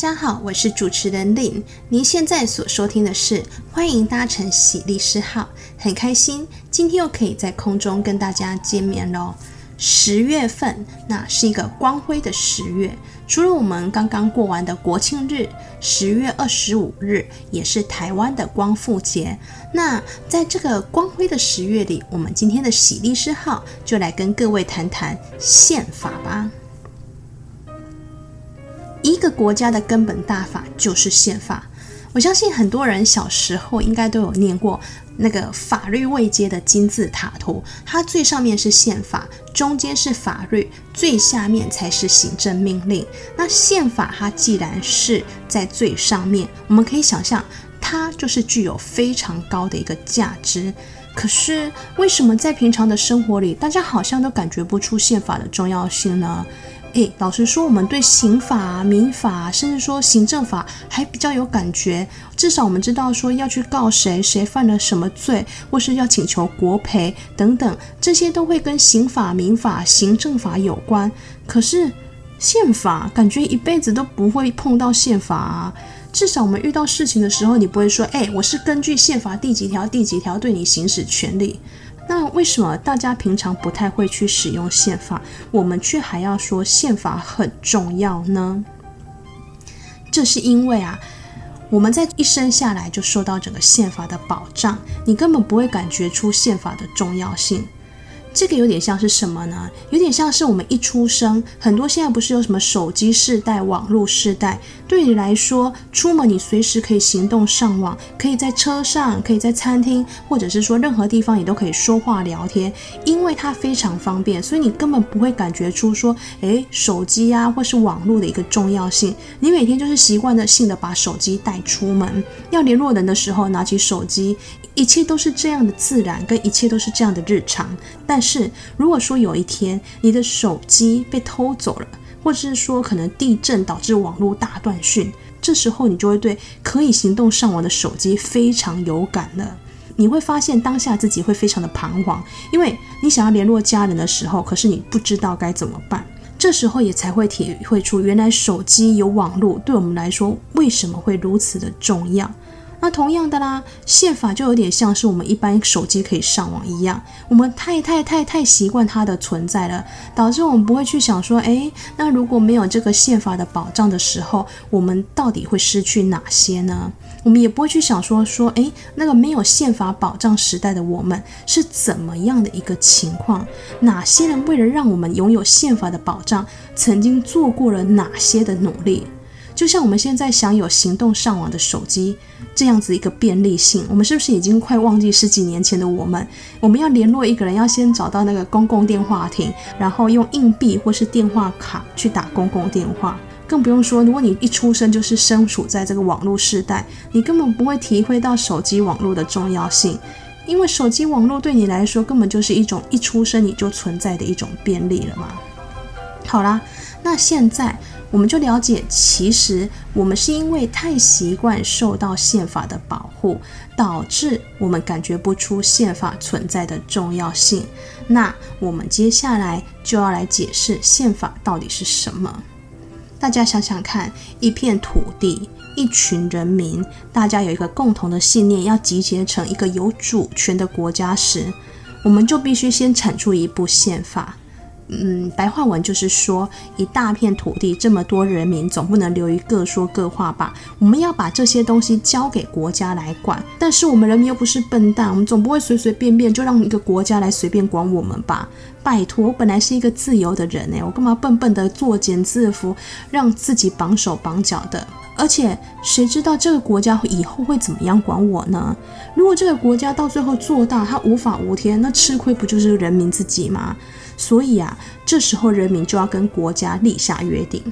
大家好，我是主持人林。您现在所收听的是欢迎搭乘喜丽诗号，很开心今天又可以在空中跟大家见面喽。十月份，那是一个光辉的十月。除了我们刚刚过完的国庆日，十月二十五日也是台湾的光复节。那在这个光辉的十月里，我们今天的喜丽诗号就来跟各位谈谈宪法吧。一个国家的根本大法就是宪法。我相信很多人小时候应该都有念过那个法律位阶的金字塔图，它最上面是宪法，中间是法律，最下面才是行政命令。那宪法它既然是在最上面，我们可以想象它就是具有非常高的一个价值。可是为什么在平常的生活里，大家好像都感觉不出宪法的重要性呢？诶，老实说，我们对刑法、民法，甚至说行政法还比较有感觉。至少我们知道说要去告谁，谁犯了什么罪，或是要请求国赔等等，这些都会跟刑法、民法、行政法有关。可是宪法感觉一辈子都不会碰到宪法啊。至少我们遇到事情的时候，你不会说，诶，我是根据宪法第几条、第几条对你行使权利。那为什么大家平常不太会去使用宪法，我们却还要说宪法很重要呢？这是因为啊，我们在一生下来就受到整个宪法的保障，你根本不会感觉出宪法的重要性。这个有点像是什么呢？有点像是我们一出生，很多现在不是有什么手机世代、网络世代，对你来说，出门你随时可以行动上网，可以在车上，可以在餐厅，或者是说任何地方你都可以说话聊天，因为它非常方便，所以你根本不会感觉出说，诶，手机啊或是网络的一个重要性。你每天就是习惯的性的把手机带出门，要联络人的时候拿起手机。一切都是这样的自然，跟一切都是这样的日常。但是如果说有一天你的手机被偷走了，或者是说可能地震导致网络大断讯，这时候你就会对可以行动上网的手机非常有感了。你会发现当下自己会非常的彷徨，因为你想要联络家人的时候，可是你不知道该怎么办。这时候也才会体会出，原来手机有网络对我们来说为什么会如此的重要。那同样的啦，宪法就有点像是我们一般手机可以上网一样，我们太太太太习惯它的存在了，导致我们不会去想说，诶，那如果没有这个宪法的保障的时候，我们到底会失去哪些呢？我们也不会去想说说，诶，那个没有宪法保障时代的我们是怎么样的一个情况？哪些人为了让我们拥有宪法的保障，曾经做过了哪些的努力？就像我们现在享有行动上网的手机这样子一个便利性，我们是不是已经快忘记十几年前的我们？我们要联络一个人，要先找到那个公共电话亭，然后用硬币或是电话卡去打公共电话。更不用说，如果你一出生就是身处在这个网络时代，你根本不会体会到手机网络的重要性，因为手机网络对你来说根本就是一种一出生你就存在的一种便利了嘛。好啦，那现在。我们就了解，其实我们是因为太习惯受到宪法的保护，导致我们感觉不出宪法存在的重要性。那我们接下来就要来解释宪法到底是什么。大家想想看，一片土地，一群人民，大家有一个共同的信念，要集结成一个有主权的国家时，我们就必须先产出一部宪法。嗯，白话文就是说，一大片土地，这么多人民，总不能流于各说各话吧？我们要把这些东西交给国家来管。但是我们人民又不是笨蛋，我们总不会随随便便就让一个国家来随便管我们吧？拜托，我本来是一个自由的人哎，我干嘛笨笨的作茧自缚，让自己绑手绑脚的？而且谁知道这个国家以后会怎么样管我呢？如果这个国家到最后做大，他无法无天，那吃亏不就是人民自己吗？所以啊，这时候人民就要跟国家立下约定，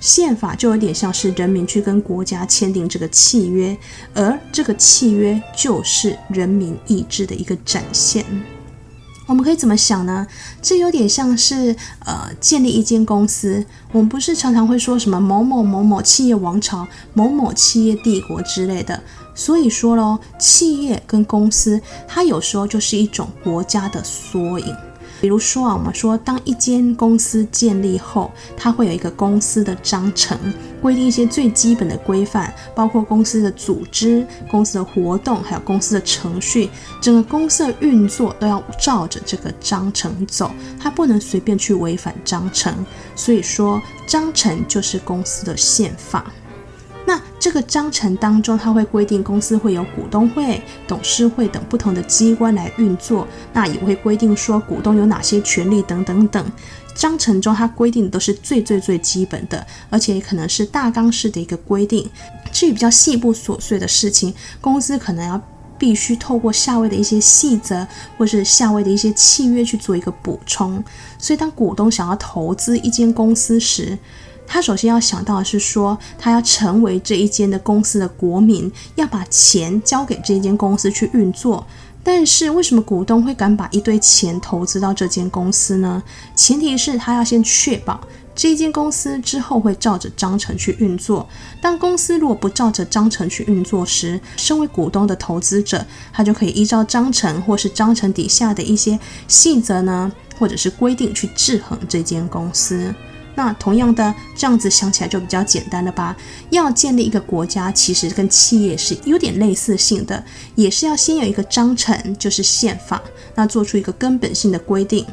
宪法就有点像是人民去跟国家签订这个契约，而这个契约就是人民意志的一个展现。我们可以怎么想呢？这有点像是呃，建立一间公司，我们不是常常会说什么某某某某企业王朝、某某企业帝国之类的。所以说喽，企业跟公司，它有时候就是一种国家的缩影。比如说啊，我们说，当一间公司建立后，它会有一个公司的章程，规定一些最基本的规范，包括公司的组织、公司的活动，还有公司的程序，整个公司的运作都要照着这个章程走，它不能随便去违反章程。所以说，章程就是公司的宪法。那这个章程当中，它会规定公司会有股东会、董事会等不同的机关来运作，那也会规定说股东有哪些权利等等等。章程中它规定的都是最最最基本的，而且也可能是大纲式的一个规定。至于比较细部琐碎的事情，公司可能要必须透过下位的一些细则，或是下位的一些契约去做一个补充。所以，当股东想要投资一间公司时，他首先要想到的是说，他要成为这一间的公司的国民，要把钱交给这间公司去运作。但是为什么股东会敢把一堆钱投资到这间公司呢？前提是他要先确保这一间公司之后会照着章程去运作。当公司如果不照着章程去运作时，身为股东的投资者，他就可以依照章程或是章程底下的一些细则呢，或者是规定去制衡这间公司。那同样的，这样子想起来就比较简单了吧？要建立一个国家，其实跟企业是有点类似性的，也是要先有一个章程，就是宪法，那做出一个根本性的规定。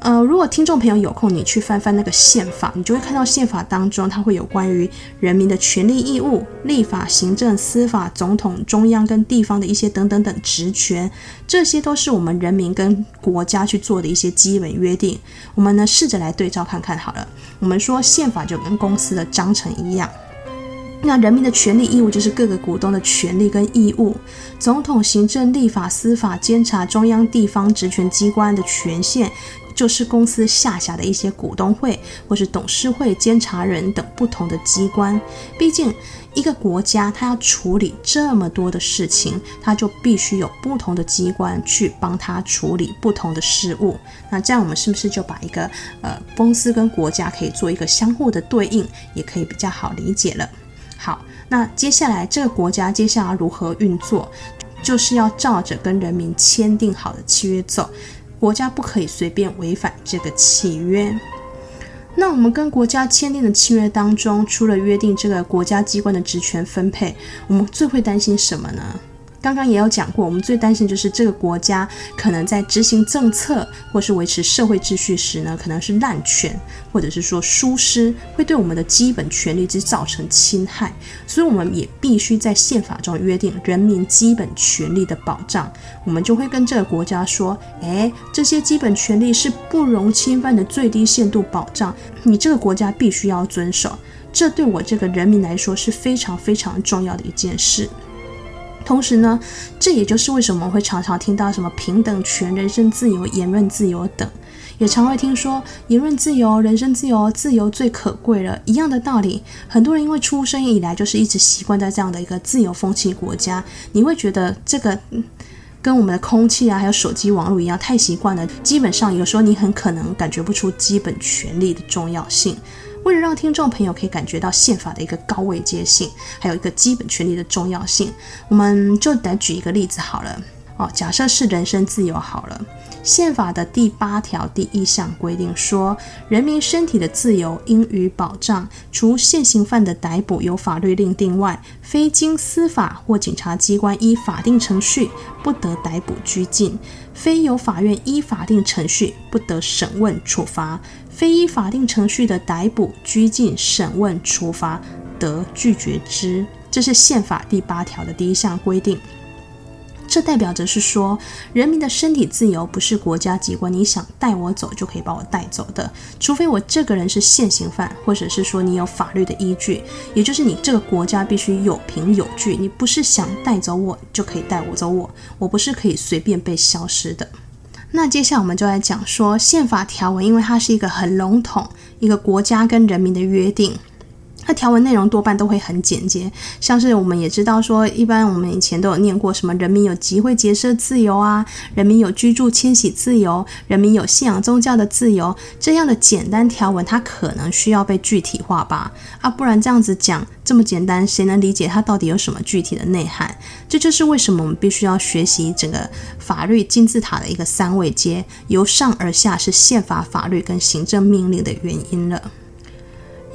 呃，如果听众朋友有空，你去翻翻那个宪法，你就会看到宪法当中它会有关于人民的权利义务、立法、行政、司法、总统、中央跟地方的一些等等等职权，这些都是我们人民跟国家去做的一些基本约定。我们呢，试着来对照看看好了。我们说宪法就跟公司的章程一样，那人民的权利义务就是各个股东的权利跟义务，总统、行政、立法、司法、监察、中央、地方职权机关的权限。就是公司下辖的一些股东会，或是董事会、监察人等不同的机关。毕竟，一个国家它要处理这么多的事情，它就必须有不同的机关去帮它处理不同的事务。那这样，我们是不是就把一个呃公司跟国家可以做一个相互的对应，也可以比较好理解了？好，那接下来这个国家接下来如何运作，就是要照着跟人民签订好的契约走。国家不可以随便违反这个契约。那我们跟国家签订的契约当中，除了约定这个国家机关的职权分配，我们最会担心什么呢？刚刚也有讲过，我们最担心就是这个国家可能在执行政策或是维持社会秩序时呢，可能是滥权，或者是说疏失，会对我们的基本权利之造成侵害。所以，我们也必须在宪法中约定人民基本权利的保障。我们就会跟这个国家说，诶，这些基本权利是不容侵犯的最低限度保障，你这个国家必须要遵守。这对我这个人民来说是非常非常重要的一件事。同时呢，这也就是为什么我们会常常听到什么平等权、人身自由、言论自由等，也常会听说言论自由、人身自由，自由最可贵了。一样的道理，很多人因为出生以来就是一直习惯在这样的一个自由风气国家，你会觉得这个跟我们的空气啊，还有手机网络一样，太习惯了。基本上有时候你很可能感觉不出基本权利的重要性。为了让听众朋友可以感觉到宪法的一个高位阶性，还有一个基本权利的重要性，我们就来举一个例子好了。哦，假设是人身自由好了，宪法的第八条第一项规定说，人民身体的自由应予保障，除现行犯的逮捕由法律另定外，非经司法或警察机关依法定程序，不得逮捕拘禁；非由法院依法定程序，不得审问处罚。非依法定程序的逮捕、拘禁、审问、处罚，得拒绝之。这是宪法第八条的第一项规定。这代表着是说，人民的身体自由不是国家机关你想带我走就可以把我带走的，除非我这个人是现行犯，或者是说你有法律的依据，也就是你这个国家必须有凭有据，你不是想带走我就可以带我走我，我不是可以随便被消失的。那接下来我们就来讲说宪法条文，因为它是一个很笼统，一个国家跟人民的约定。它条文内容多半都会很简洁，像是我们也知道说，一般我们以前都有念过什么人民有集会结社自由啊，人民有居住迁徙自由，人民有信仰宗教的自由，这样的简单条文，它可能需要被具体化吧？啊，不然这样子讲这么简单，谁能理解它到底有什么具体的内涵？这就是为什么我们必须要学习整个法律金字塔的一个三位阶，由上而下是宪法、法律跟行政命令的原因了。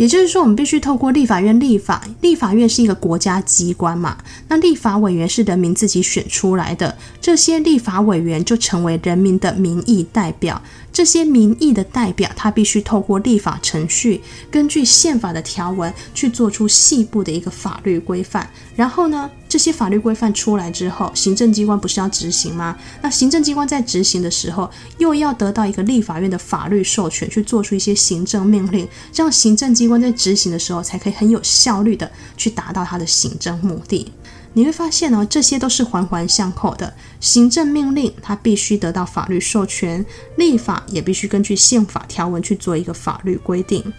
也就是说，我们必须透过立法院立法。立法院是一个国家机关嘛，那立法委员是人民自己选出来的，这些立法委员就成为人民的民意代表。这些民意的代表，他必须透过立法程序，根据宪法的条文去做出细部的一个法律规范。然后呢，这些法律规范出来之后，行政机关不是要执行吗？那行政机关在执行的时候，又要得到一个立法院的法律授权，去做出一些行政命令，这样行政机关在执行的时候，才可以很有效率的去达到它的行政目的。你会发现呢，这些都是环环相扣的。行政命令它必须得到法律授权，立法也必须根据宪法条文去做一个法律规定。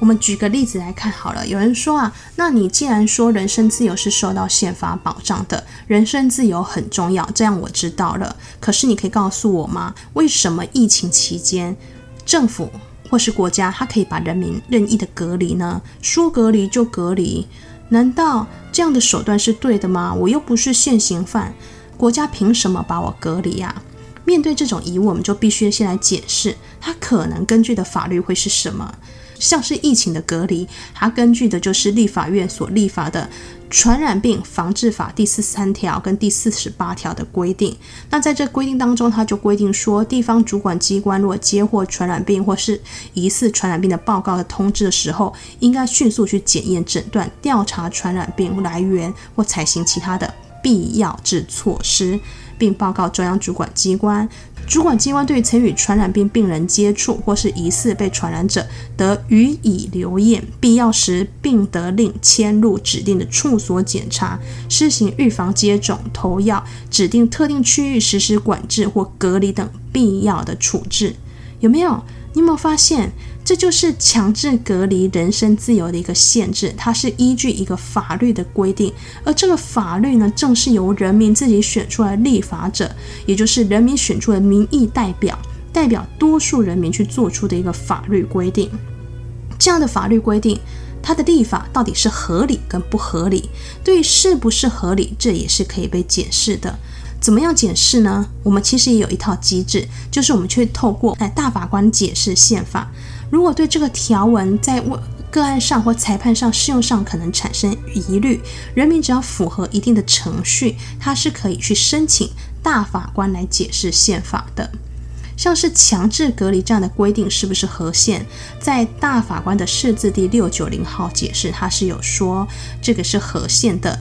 我们举个例子来看好了，有人说啊，那你既然说人身自由是受到宪法保障的，人身自由很重要，这样我知道了。可是你可以告诉我吗？为什么疫情期间政府或是国家它可以把人民任意的隔离呢？说隔离就隔离，难道这样的手段是对的吗？我又不是现行犯，国家凭什么把我隔离呀？面对这种疑问，我们就必须先来解释，它可能根据的法律会是什么？像是疫情的隔离，它根据的就是立法院所立法的《传染病防治法》第四十三条跟第四十八条的规定。那在这规定当中，它就规定说，地方主管机关如果接获传染病或是疑似传染病的报告的通知的时候，应该迅速去检验、诊断、调查传染病来源或采行其他的必要之措施，并报告中央主管机关。主管机关对曾与传染病病人接触或是疑似被传染者，得予以留验，必要时并得令迁入指定的处所检查，施行预防接种、投药、指定特定区域实施管制或隔离等必要的处置。有没有？你有没有发现？这就是强制隔离人身自由的一个限制，它是依据一个法律的规定，而这个法律呢，正是由人民自己选出来立法者，也就是人民选出的民意代表，代表多数人民去做出的一个法律规定。这样的法律规定，它的立法到底是合理跟不合理？对是不是合理，这也是可以被解释的。怎么样解释呢？我们其实也有一套机制，就是我们去透过哎大法官解释宪法。如果对这个条文在个案上或裁判上适用上可能产生疑虑，人民只要符合一定的程序，他是可以去申请大法官来解释宪法的。像是强制隔离这样的规定是不是合宪？在大法官的释字第六九零号解释，他是有说这个是合宪的。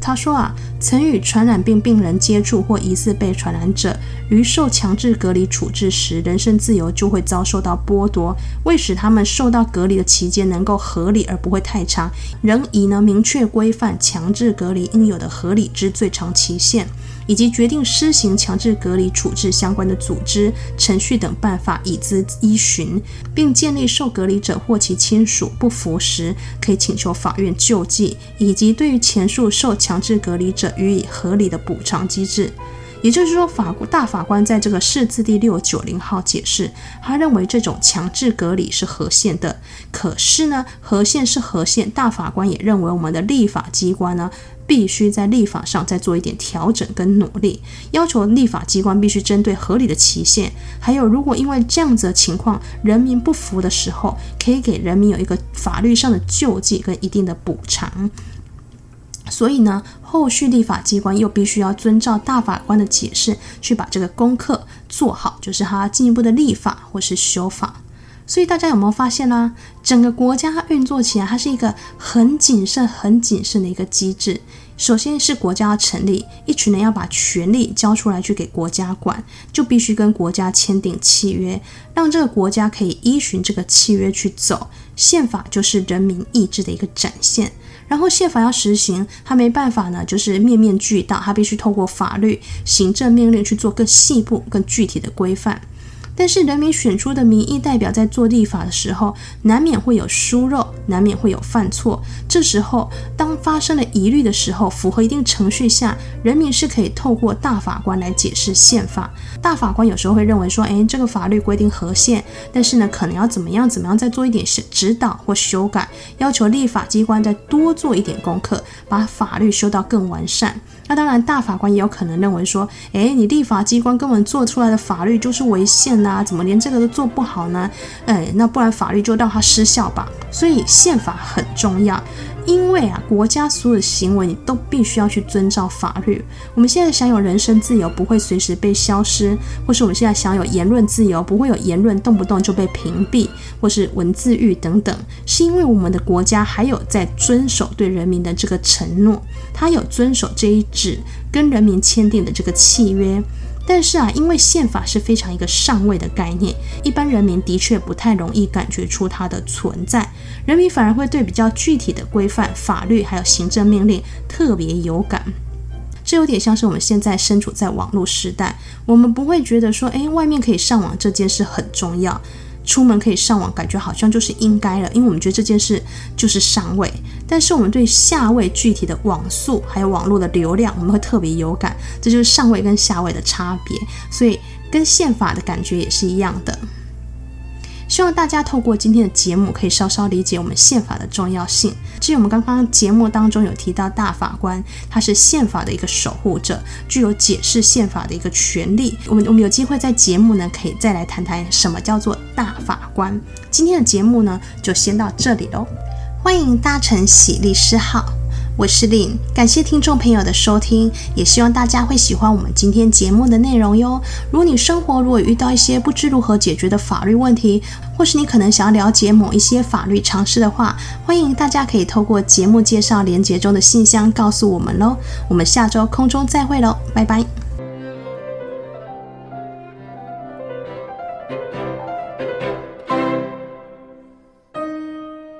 他说啊，曾与传染病病人接触或疑似被传染者，于受强制隔离处置时，人身自由就会遭受到剥夺。为使他们受到隔离的期间能够合理而不会太长，仍以能明确规范强制隔离应有的合理之最长期限。以及决定施行强制隔离处置相关的组织、程序等办法，以资依循，并建立受隔离者或其亲属不服时，可以请求法院救济，以及对于前述受强制隔离者予以合理的补偿机制。也就是说，法国大法官在这个释字第六九零号解释，他认为这种强制隔离是合宪的。可是呢，合宪是合宪，大法官也认为我们的立法机关呢，必须在立法上再做一点调整跟努力，要求立法机关必须针对合理的期限，还有如果因为这样子的情况人民不服的时候，可以给人民有一个法律上的救济跟一定的补偿。所以呢，后续立法机关又必须要遵照大法官的解释，去把这个功课做好，就是他进一步的立法或是修法。所以大家有没有发现呢、整个国家运作起来，它是一个很谨慎、很谨慎的一个机制。首先是国家要成立，一群人要把权力交出来去给国家管，就必须跟国家签订契约，让这个国家可以依循这个契约去走。宪法就是人民意志的一个展现。然后宪法要实行，他没办法呢，就是面面俱到，他必须透过法律、行政命令去做更细部、更具体的规范。但是人民选出的民意代表在做立法的时候，难免会有疏漏，难免会有犯错。这时候，当发生了疑虑的时候，符合一定程序下，人民是可以透过大法官来解释宪法。大法官有时候会认为说，诶，这个法律规定合宪，但是呢，可能要怎么样怎么样再做一点指导或修改，要求立法机关再多做一点功课，把法律修到更完善。那当然，大法官也有可能认为说，诶，你立法机关根本做出来的法律就是违宪呢。啊？怎么连这个都做不好呢？哎，那不然法律就让它失效吧。所以宪法很重要。因为啊，国家所有的行为你都必须要去遵照法律。我们现在享有人身自由不会随时被消失，或是我们现在享有言论自由不会有言论动不动就被屏蔽，或是文字狱等等，是因为我们的国家还有在遵守对人民的这个承诺，他有遵守这一纸跟人民签订的这个契约。但是啊，因为宪法是非常一个上位的概念，一般人民的确不太容易感觉出它的存在，人民反而会对比较具体的规范、法律还有行政命令特别有感。这有点像是我们现在身处在网络时代，我们不会觉得说，诶，外面可以上网这件事很重要。出门可以上网，感觉好像就是应该了，因为我们觉得这件事就是上位。但是我们对下位具体的网速还有网络的流量，我们会特别有感，这就是上位跟下位的差别。所以跟宪法的感觉也是一样的。希望大家透过今天的节目，可以稍稍理解我们宪法的重要性。至于我们刚刚节目当中有提到大法官，他是宪法的一个守护者，具有解释宪法的一个权利。我们我们有机会在节目呢，可以再来谈谈什么叫做大法官。今天的节目呢，就先到这里喽。欢迎搭乘喜利师号。我是 Lin，感谢听众朋友的收听，也希望大家会喜欢我们今天节目的内容哟。如果你生活如果遇到一些不知如何解决的法律问题，或是你可能想要了解某一些法律常识的话，欢迎大家可以透过节目介绍连接中的信箱告诉我们喽。我们下周空中再会喽，拜拜。